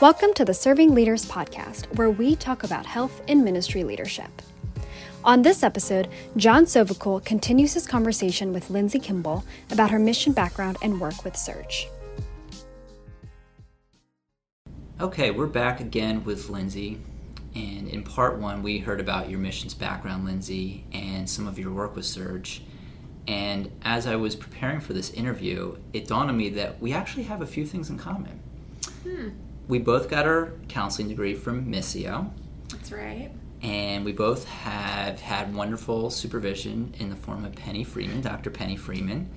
Welcome to the Serving Leaders Podcast, where we talk about health and ministry leadership. On this episode, John Sovicul continues his conversation with Lindsay Kimball about her mission background and work with Serge. Okay, we're back again with Lindsay. And in part one, we heard about your missions background, Lindsay, and some of your work with Serge. And as I was preparing for this interview, it dawned on me that we actually have a few things in common. Hmm. We both got our counseling degree from Missio. That's right. And we both have had wonderful supervision in the form of Penny Freeman, Dr. Penny Freeman.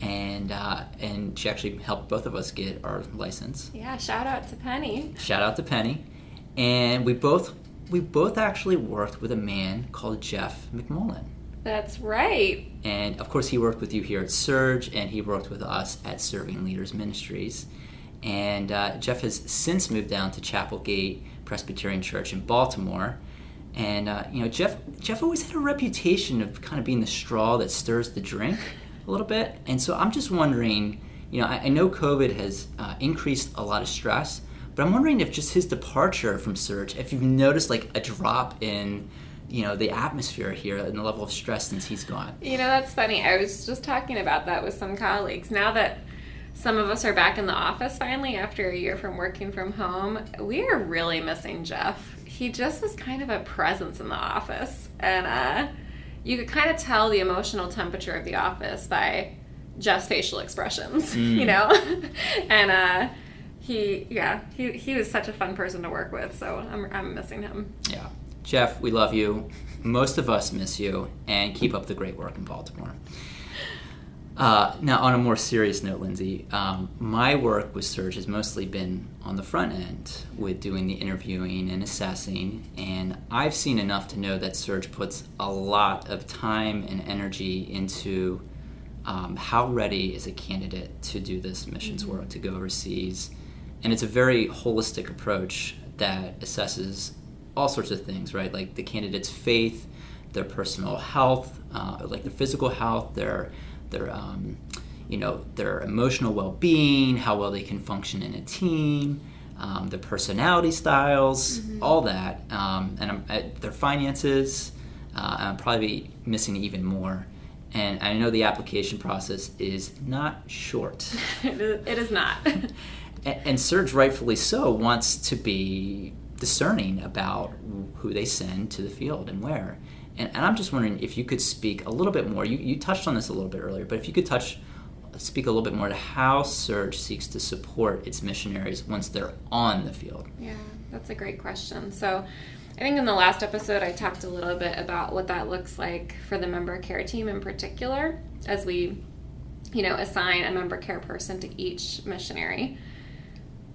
And uh, and she actually helped both of us get our license. Yeah, shout out to Penny. Shout out to Penny. And we both we both actually worked with a man called Jeff McMullen. That's right. And of course, he worked with you here at Serge, and he worked with us at Serving Leaders Ministries. And uh, Jeff has since moved down to Chapelgate Presbyterian Church in Baltimore. And uh, you know, Jeff Jeff always had a reputation of kind of being the straw that stirs the drink a little bit. And so I'm just wondering, you know, I, I know COVID has uh, increased a lot of stress, but I'm wondering if just his departure from Serge, if you've noticed like a drop in you know the atmosphere here and the level of stress since he's gone. You know, that's funny. I was just talking about that with some colleagues. Now that some of us are back in the office finally after a year from working from home. We are really missing Jeff. He just was kind of a presence in the office, and uh, you could kind of tell the emotional temperature of the office by Jeff's facial expressions, mm. you know, and uh, he, yeah, he he was such a fun person to work with. So I'm I'm missing him. Yeah, Jeff, we love you. Most of us miss you, and keep up the great work in Baltimore. Uh, now, on a more serious note, Lindsay, um, my work with Serge has mostly been on the front end with doing the interviewing and assessing, and I've seen enough to know that Serge puts a lot of time and energy into um, how ready is a candidate to do this missions mm-hmm. work, to go overseas. And it's a very holistic approach that assesses all sorts of things, right? Like the candidate's faith, their personal health, uh, like their physical health, their their um, you know their emotional well-being, how well they can function in a team, um, their personality styles, mm-hmm. all that, um, and their finances. Uh, I'm probably missing even more. And I know the application process is not short. it is not. and, and Serge, rightfully so, wants to be discerning about who they send to the field and where. And, and I'm just wondering if you could speak a little bit more. You, you touched on this a little bit earlier, but if you could touch, speak a little bit more to how Serge seeks to support its missionaries once they're on the field. Yeah, that's a great question. So, I think in the last episode, I talked a little bit about what that looks like for the member care team in particular, as we, you know, assign a member care person to each missionary.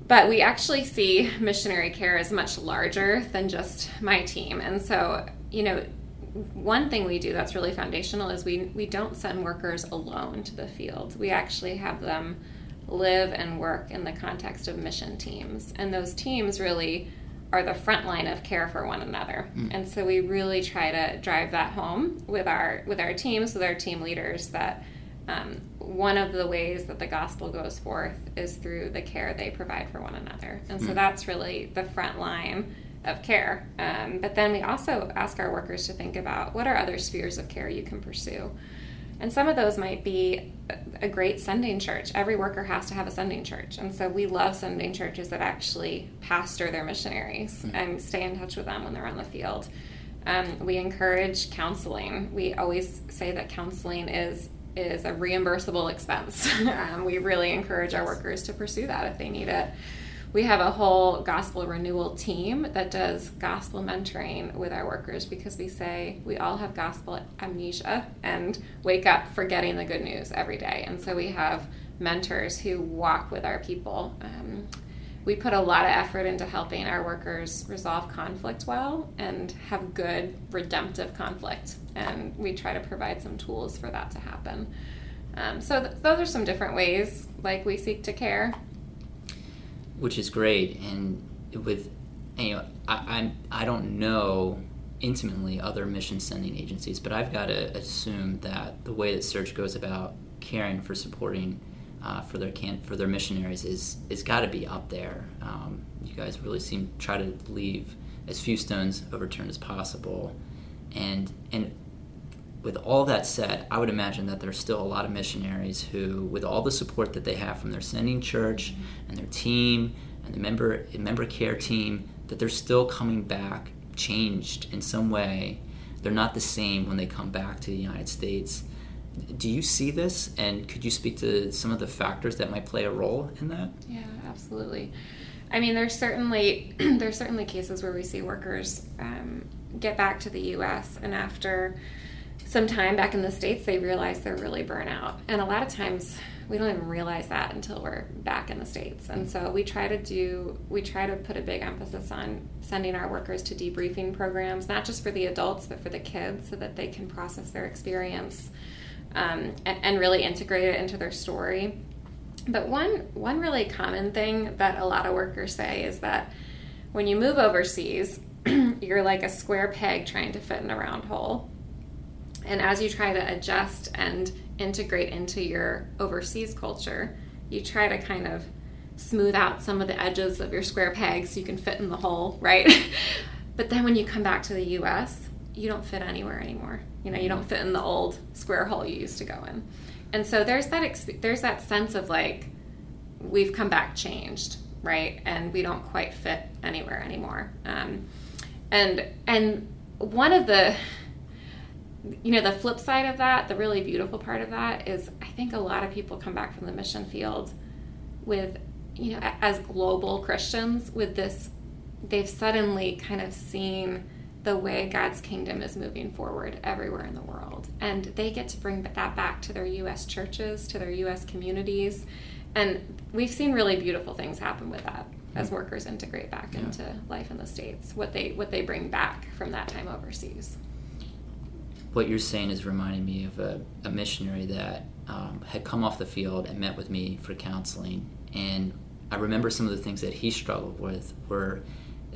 But we actually see missionary care as much larger than just my team. And so, you know, one thing we do that's really foundational is we we don't send workers alone to the field. We actually have them live and work in the context of mission teams, and those teams really are the front line of care for one another. Mm. And so we really try to drive that home with our with our teams, with our team leaders that um, one of the ways that the gospel goes forth is through the care they provide for one another. And so mm. that's really the front line of care. Um, but then we also ask our workers to think about what are other spheres of care you can pursue. And some of those might be a great sending church. Every worker has to have a sending church. And so we love sending churches that actually pastor their missionaries mm-hmm. and stay in touch with them when they're on the field. Um, we encourage counseling. We always say that counseling is is a reimbursable expense. um, we really encourage our workers to pursue that if they need it we have a whole gospel renewal team that does gospel mentoring with our workers because we say we all have gospel amnesia and wake up forgetting the good news every day. And so we have mentors who walk with our people. Um, we put a lot of effort into helping our workers resolve conflict well and have good redemptive conflict. And we try to provide some tools for that to happen. Um, so th- those are some different ways like we seek to care which is great. And with you know, I, I I don't know intimately other mission sending agencies, but I've got to assume that the way that Serge goes about caring for supporting uh, for their can for their missionaries is is got to be up there. Um, you guys really seem try to leave as few stones overturned as possible, and and with all that said, I would imagine that there's still a lot of missionaries who, with all the support that they have from their sending church and their team and the member member care team, that they're still coming back changed in some way. They're not the same when they come back to the United States. Do you see this, and could you speak to some of the factors that might play a role in that? Yeah, absolutely. I mean, there's certainly there's certainly cases where we see workers um, get back to the U.S. and after some time back in the states, they realize they're really burnt out, and a lot of times we don't even realize that until we're back in the states. And so we try to do we try to put a big emphasis on sending our workers to debriefing programs not just for the adults but for the kids so that they can process their experience um, and, and really integrate it into their story. But one one really common thing that a lot of workers say is that when you move overseas you're like a square peg trying to fit in a round hole and as you try to adjust and integrate into your overseas culture, you try to kind of smooth out some of the edges of your square peg so you can fit in the hole, right? but then when you come back to the US, you don't fit anywhere anymore. You know, you don't fit in the old square hole you used to go in. And so there's that exp- there's that sense of like we've come back changed, right? And we don't quite fit anywhere anymore. Um, and and one of the you know, the flip side of that, the really beautiful part of that is I think a lot of people come back from the mission field with, you know, as global Christians with this, they've suddenly kind of seen the way God's kingdom is moving forward everywhere in the world. And they get to bring that back to their U.S. churches, to their U.S. communities. And we've seen really beautiful things happen with that as workers integrate back yeah. into life in the states what they what they bring back from that time overseas what you're saying is reminding me of a, a missionary that um, had come off the field and met with me for counseling. And I remember some of the things that he struggled with were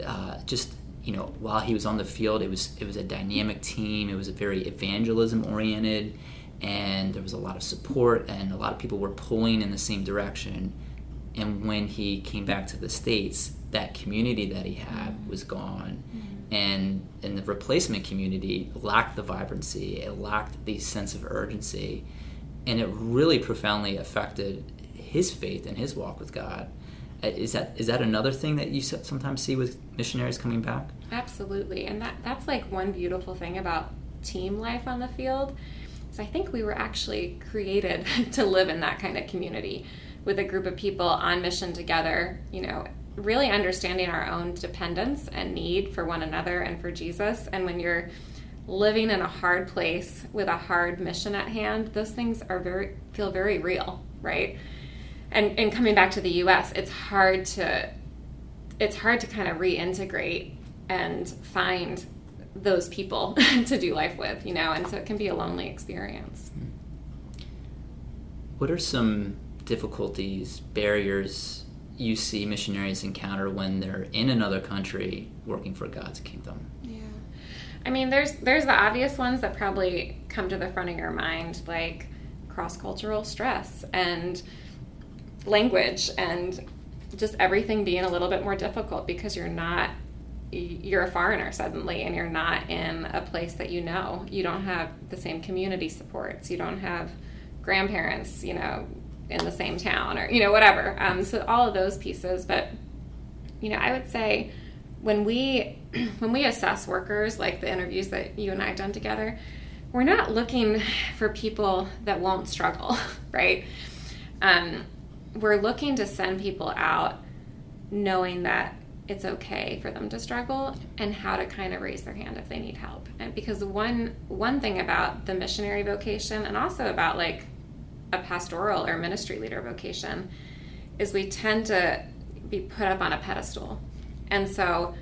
uh, just you know while he was on the field it was it was a dynamic team. It was a very evangelism oriented and there was a lot of support and a lot of people were pulling in the same direction. And when he came back to the states that community that he had was gone. Mm-hmm and in the replacement community lacked the vibrancy it lacked the sense of urgency and it really profoundly affected his faith and his walk with god. Uh, is that is that another thing that you sometimes see with missionaries coming back? Absolutely and that that's like one beautiful thing about team life on the field is i think we were actually created to live in that kind of community with a group of people on mission together you know really understanding our own dependence and need for one another and for Jesus. And when you're living in a hard place with a hard mission at hand, those things are very feel very real, right? And and coming back to the US, it's hard to it's hard to kind of reintegrate and find those people to do life with, you know, and so it can be a lonely experience. What are some difficulties, barriers you see missionaries encounter when they're in another country working for God's kingdom? Yeah. I mean, there's there's the obvious ones that probably come to the front of your mind, like cross-cultural stress and language and just everything being a little bit more difficult because you're not you're a foreigner suddenly and you're not in a place that you know. You don't have the same community supports. You don't have grandparents, you know, in the same town or you know whatever. Um, so all of those pieces but you know i would say when we when we assess workers like the interviews that you and i've done together we're not looking for people that won't struggle right? Um, we're looking to send people out knowing that it's okay for them to struggle and how to kind of raise their hand if they need help. And because one one thing about the missionary vocation and also about like a pastoral or ministry leader vocation is we tend to be put up on a pedestal. And so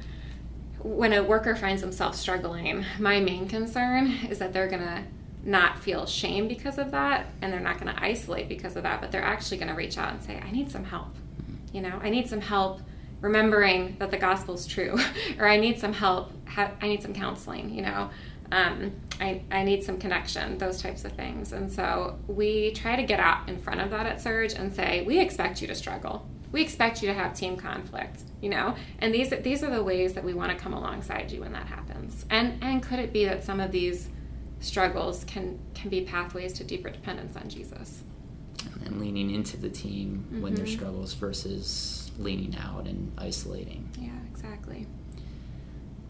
when a worker finds themselves struggling, my main concern is that they're going to not feel shame because of that and they're not going to isolate because of that, but they're actually going to reach out and say, I need some help. You know, I need some help remembering that the gospel is true, or I need some help, I need some counseling, you know. Um, I, I need some connection, those types of things. And so we try to get out in front of that at Serge and say, we expect you to struggle. We expect you to have team conflict, you know? And these these are the ways that we want to come alongside you when that happens. And and could it be that some of these struggles can can be pathways to deeper dependence on Jesus? And leaning into the team mm-hmm. when there's struggles versus leaning out and isolating. Yeah, exactly.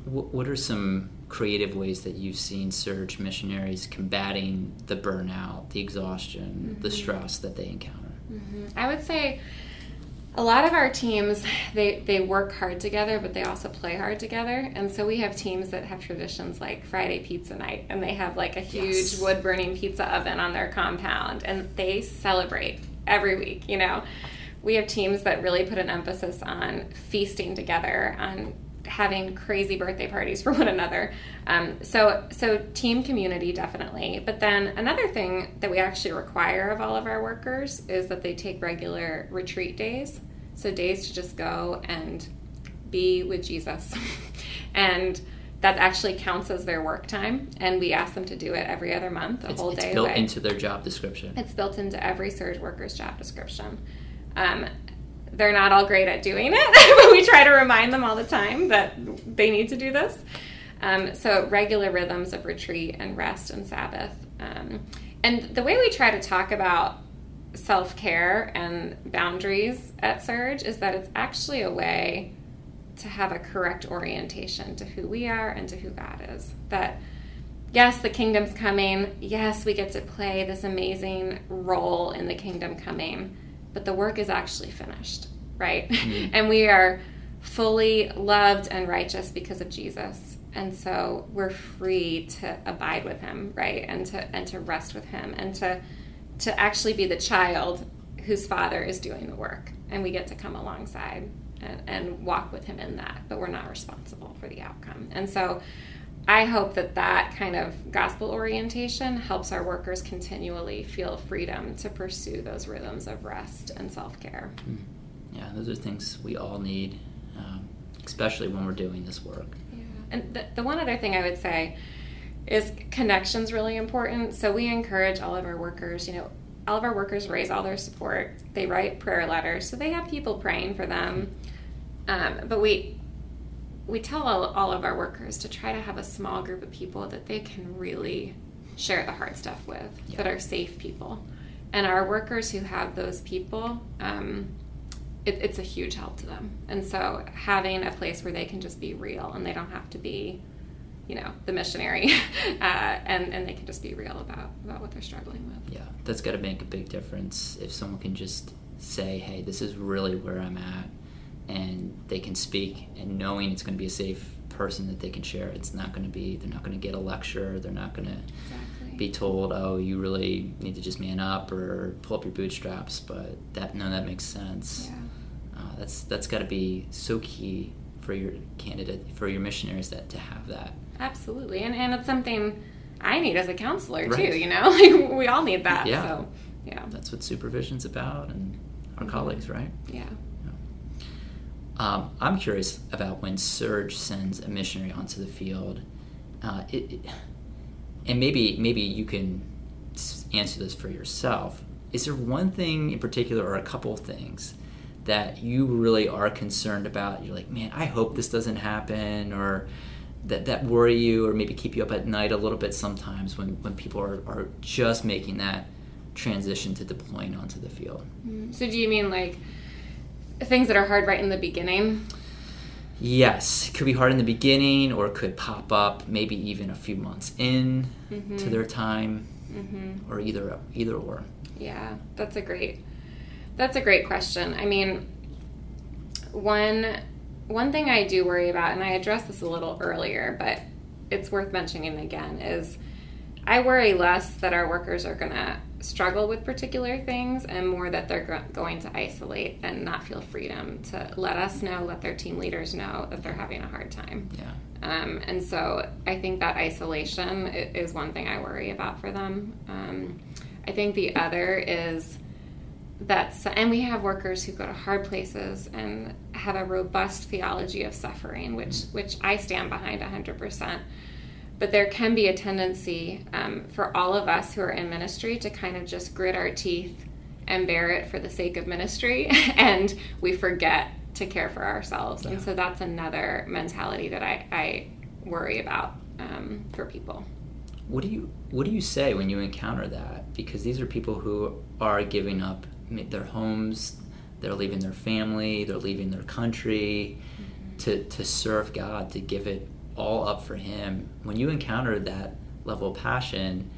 What, what are some creative ways that you've seen Serge missionaries combating the burnout, the exhaustion, mm-hmm. the stress that they encounter? Mm-hmm. I would say a lot of our teams they, they work hard together but they also play hard together and so we have teams that have traditions like friday pizza night and they have like a huge yes. wood burning pizza oven on their compound and they celebrate every week you know we have teams that really put an emphasis on feasting together on having crazy birthday parties for one another. Um, so, so team community definitely. But then another thing that we actually require of all of our workers is that they take regular retreat days. So days to just go and be with Jesus, and that actually counts as their work time. And we ask them to do it every other month, a it's, whole day. It's built away. into their job description. It's built into every Serge worker's job description. Um, they're not all great at doing it, but we try to remind them all the time that they need to do this. Um, so, regular rhythms of retreat and rest and Sabbath. Um, and the way we try to talk about self care and boundaries at Serge is that it's actually a way to have a correct orientation to who we are and to who God is. That, yes, the kingdom's coming. Yes, we get to play this amazing role in the kingdom coming but the work is actually finished, right? Mm-hmm. and we are fully loved and righteous because of Jesus. And so we're free to abide with him, right? And to and to rest with him and to to actually be the child whose father is doing the work. And we get to come alongside and, and walk with him in that, but we're not responsible for the outcome. And so I hope that that kind of gospel orientation helps our workers continually feel freedom to pursue those rhythms of rest and self care. Hmm. Yeah, those are things we all need, um, especially when we're doing this work. Yeah. And the, the one other thing I would say is connections really important. So we encourage all of our workers, you know, all of our workers raise all their support. They write prayer letters, so they have people praying for them. Um, but we we tell all, all of our workers to try to have a small group of people that they can really share the hard stuff with, yeah. that are safe people. And our workers who have those people, um, it, it's a huge help to them. And so having a place where they can just be real and they don't have to be, you know, the missionary, uh, and, and they can just be real about, about what they're struggling with. Yeah, that's got to make a big difference if someone can just say, hey, this is really where I'm at and they can speak and knowing it's going to be a safe person that they can share it's not going to be they're not going to get a lecture they're not going to exactly. be told oh you really need to just man up or pull up your bootstraps but that no that makes sense yeah. uh, that's that's got to be so key for your candidate for your missionaries that to have that absolutely and and it's something i need as a counselor right. too you know like we all need that yeah so yeah that's what supervision's about and our mm-hmm. colleagues right yeah um, I'm curious about when Serge sends a missionary onto the field, uh, it, it, and maybe maybe you can answer this for yourself. Is there one thing in particular, or a couple things, that you really are concerned about? You're like, man, I hope this doesn't happen, or that that worry you, or maybe keep you up at night a little bit sometimes when when people are, are just making that transition to deploying onto the field. Mm-hmm. So do you mean like? Things that are hard right in the beginning? Yes, could be hard in the beginning, or it could pop up maybe even a few months in mm-hmm. to their time, mm-hmm. or either either or. Yeah, that's a great that's a great question. I mean, one one thing I do worry about, and I addressed this a little earlier, but it's worth mentioning again, is I worry less that our workers are gonna struggle with particular things and more that they're going to isolate and not feel freedom to let us know, let their team leaders know that they're having a hard time. Yeah. Um, and so I think that isolation is one thing I worry about for them. Um, I think the other is that, and we have workers who go to hard places and have a robust theology of suffering, which, which I stand behind 100%. But there can be a tendency um, for all of us who are in ministry to kind of just grit our teeth and bear it for the sake of ministry, and we forget to care for ourselves. Yeah. And so that's another mentality that I, I worry about um, for people. What do you What do you say when you encounter that? Because these are people who are giving up their homes, they're leaving their family, they're leaving their country mm-hmm. to to serve God, to give it all up for Him. When you encounter that level of passion,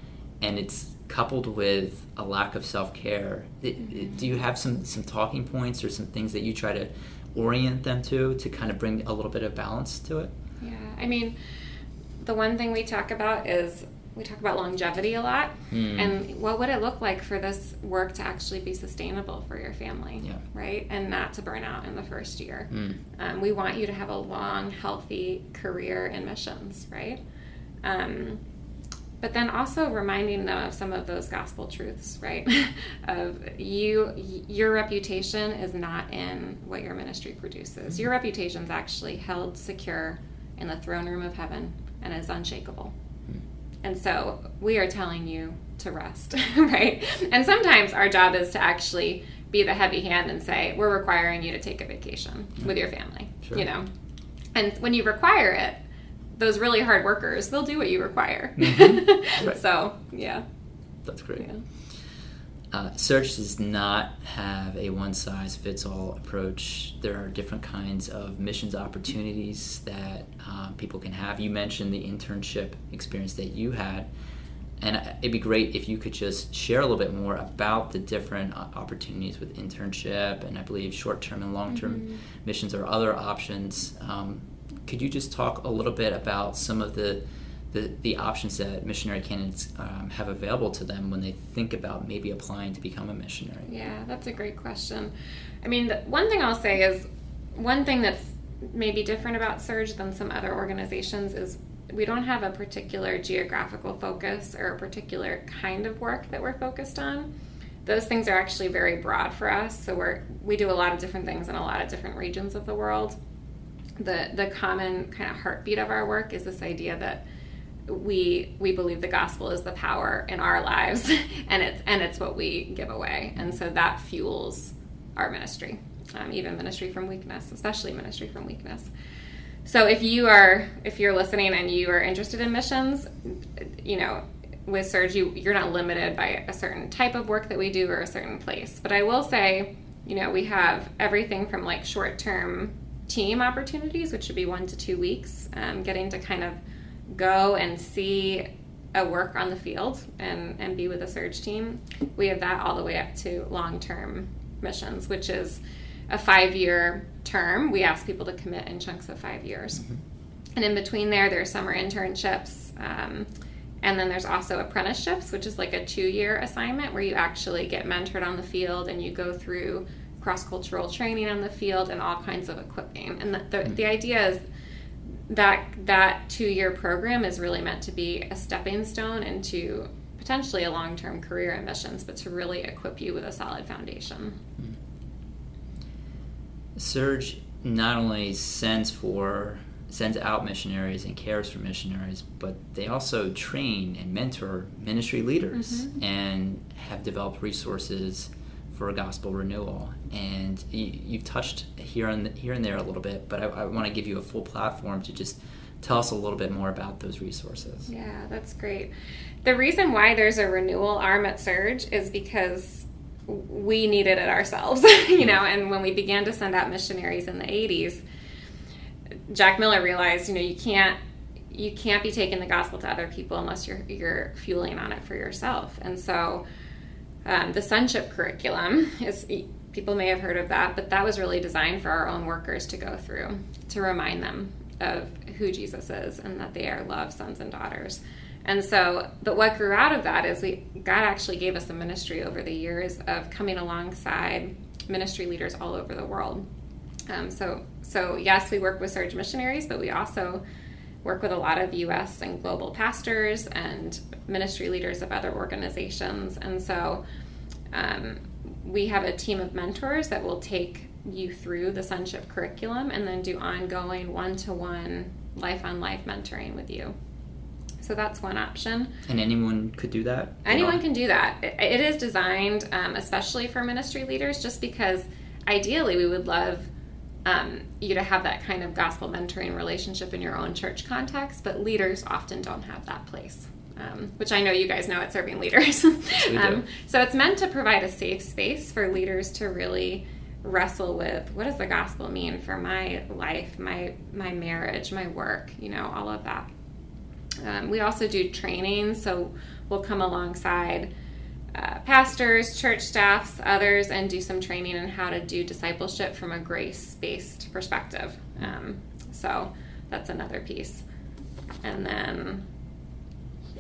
and it's coupled with a lack of self care, mm-hmm. do you have some some talking points or some things that you try to orient them to to kind of bring a little bit of balance to it? Yeah, I mean, the one thing we talk about is we talk about longevity a lot. Mm. and what would it look like for this work to actually be sustainable for your family yeah. right? And not to burn out in the first year. Mm. um, we want you to have a long healthy career in missions right? Um, but then also reminding them of some of those gospel truths right? Of you your reputation is not in what your ministry produces. Your reputation is actually held secure in the throne room of heaven and is unshakable and so we are telling you to rest, right? And sometimes our job is to actually be the heavy hand and say, we're requiring you to take a vacation with your family, sure. you know? And when you require it, those really hard workers, they'll do what you require. Mm-hmm. Right. so, yeah. That's great. Yeah. Uh, Serge does not have a one size fits all approach. There are different kinds of missions opportunities that uh, people can have. You mentioned the internship experience that you had, and it'd be great if you could just share a little bit more about the different uh, opportunities with internship and I believe short term and long term mm-hmm. missions or other options. Um, could you just talk a little bit about some of the the, the options that missionary candidates um, have available to them when they think about maybe applying to become a missionary? Yeah, that's a great question. I mean, the, one thing I'll say is one thing that's maybe different about Serge than some other organizations is we don't have a particular geographical focus or a particular kind of work that we're focused on. Those things are actually very broad for us. So we're we do a lot of different things in a lot of different regions of the world. The the common kind of heartbeat of our work is this idea that we we believe the gospel is the power in our lives and it's and it's what we give away. And so that fuels our ministry um, even ministry from weakness especially ministry from weakness. So if you are if you're listening and you are interested in missions you know with Serge you, you're not limited by a certain type of work that we do or a certain place. But i will say you know we have everything from like short term team opportunities which should be one to two weeks um, getting to kind of go and see a work on the field and, and be with a surge team. We have that all the way up to long term missions, which is a five year term. We ask people to commit in chunks of five years. Mm-hmm. And in between there, there's summer internships. Um, and then there's also apprenticeships, which is like a two year assignment where you actually get mentored on the field and you go through cross cultural training on the field and all kinds of equipping. And the, the, mm-hmm. the idea is that that two year program is really meant to be a stepping stone into potentially a long term career in missions, but to really equip you with a solid foundation. Serge not only sends for sends out missionaries and cares for missionaries, but they also train and mentor ministry leaders mm-hmm. and have developed resources for a gospel renewal. And you, have touched here and here and there a little bit, but I, I want to give you a full platform to just tell us a little bit more about those resources. Yeah, that's great. The reason why there's a renewal arm at Serge is because we needed it ourselves, you know, and when we began to send out missionaries in the 80s, Jack Miller realized, you know, you can't you can't be taking the gospel to other people unless you're you're fueling on it for yourself. And so um, the sonship curriculum is people may have heard of that, but that was really designed for our own workers to go through to remind them of who Jesus is and that they are loved sons and daughters. And so, but what grew out of that is we God actually gave us a ministry over the years of coming alongside ministry leaders all over the world. Um, so, so yes, we work with Serge missionaries, but we also work with a lot of U.S. and global pastors and ministry leaders of other organizations. And so um, we have a team of mentors that will take you through the sonship curriculum and then do ongoing one to one life on life mentoring with you. So that's one option. And anyone could do that? Anyone can do that. It, it is designed um, especially for ministry leaders just because ideally we would love um, you to have that kind of gospel mentoring relationship in your own church context, but leaders often don't have that place. Um, which I know you guys know at Serving Leaders. um, so it's meant to provide a safe space for leaders to really wrestle with what does the gospel mean for my life, my my marriage, my work, you know, all of that. Um, we also do training, so we'll come alongside uh, pastors, church staffs, others, and do some training on how to do discipleship from a grace based perspective. Um, so that's another piece. And then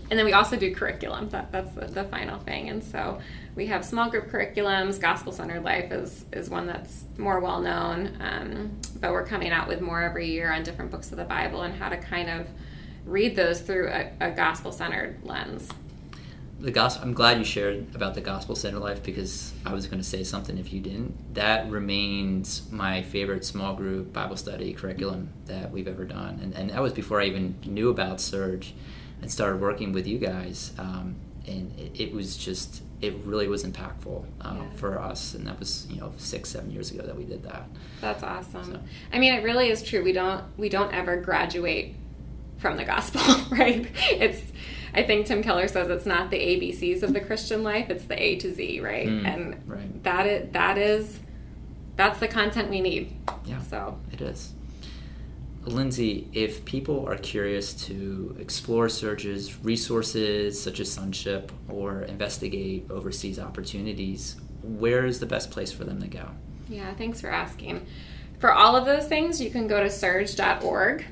and then we also do curriculum. That, that's the, the, final thing. And so we have small group curriculums. Gospel Centered Life is, is one that's more well known, um, but we're coming out with more every year on different books of the Bible and how to kind of read those through a, a gospel centered lens the gospel i'm glad you shared about the gospel center life because i was going to say something if you didn't. That remains my favorite small group bible study curriculum that we've ever done. And, and that was before i even knew about Serge and started working with you guys. Um, and it, it, was just it really was impactful uh, yeah. for us. And that was you know six seven years ago that we did that. That's awesome. So. i mean it really is true. We don't we don't ever graduate from the gospel right? It's I think Tim Keller says it's not the ABCs of the Christian life, it's the A to Z, right? Mm, and right. that is that is that's the content we need. Yeah. So it is. Lindsay, if people are curious to explore Serge's resources such as Sonship or investigate overseas opportunities, where is the best place for them to go? Yeah, thanks for asking. For all of those things, you can go to serge.org.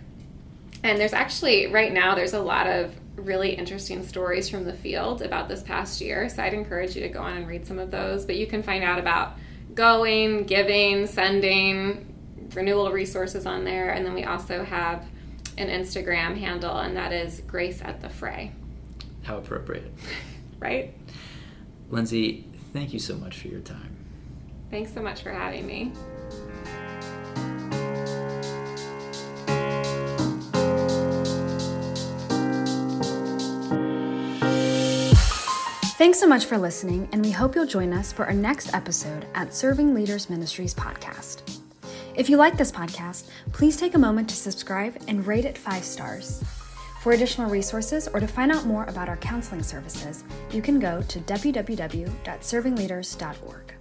And there's actually, right now, there's a lot of really interesting stories from the field about this past year. So I'd encourage you to go on and read some of those. But you can find out about going, giving, sending, renewal resources on there. And then we also have an Instagram handle, and that is Grace at the Fray. How appropriate. right? Lindsay, thank you so much for your time. Thanks so much for having me. Thanks so much for listening, and we hope you'll join us for our next episode at Serving Leaders Ministries podcast. If you like this podcast, please take a moment to subscribe and rate it five stars. For additional resources or to find out more about our counseling services, you can go to www.servingleaders.org.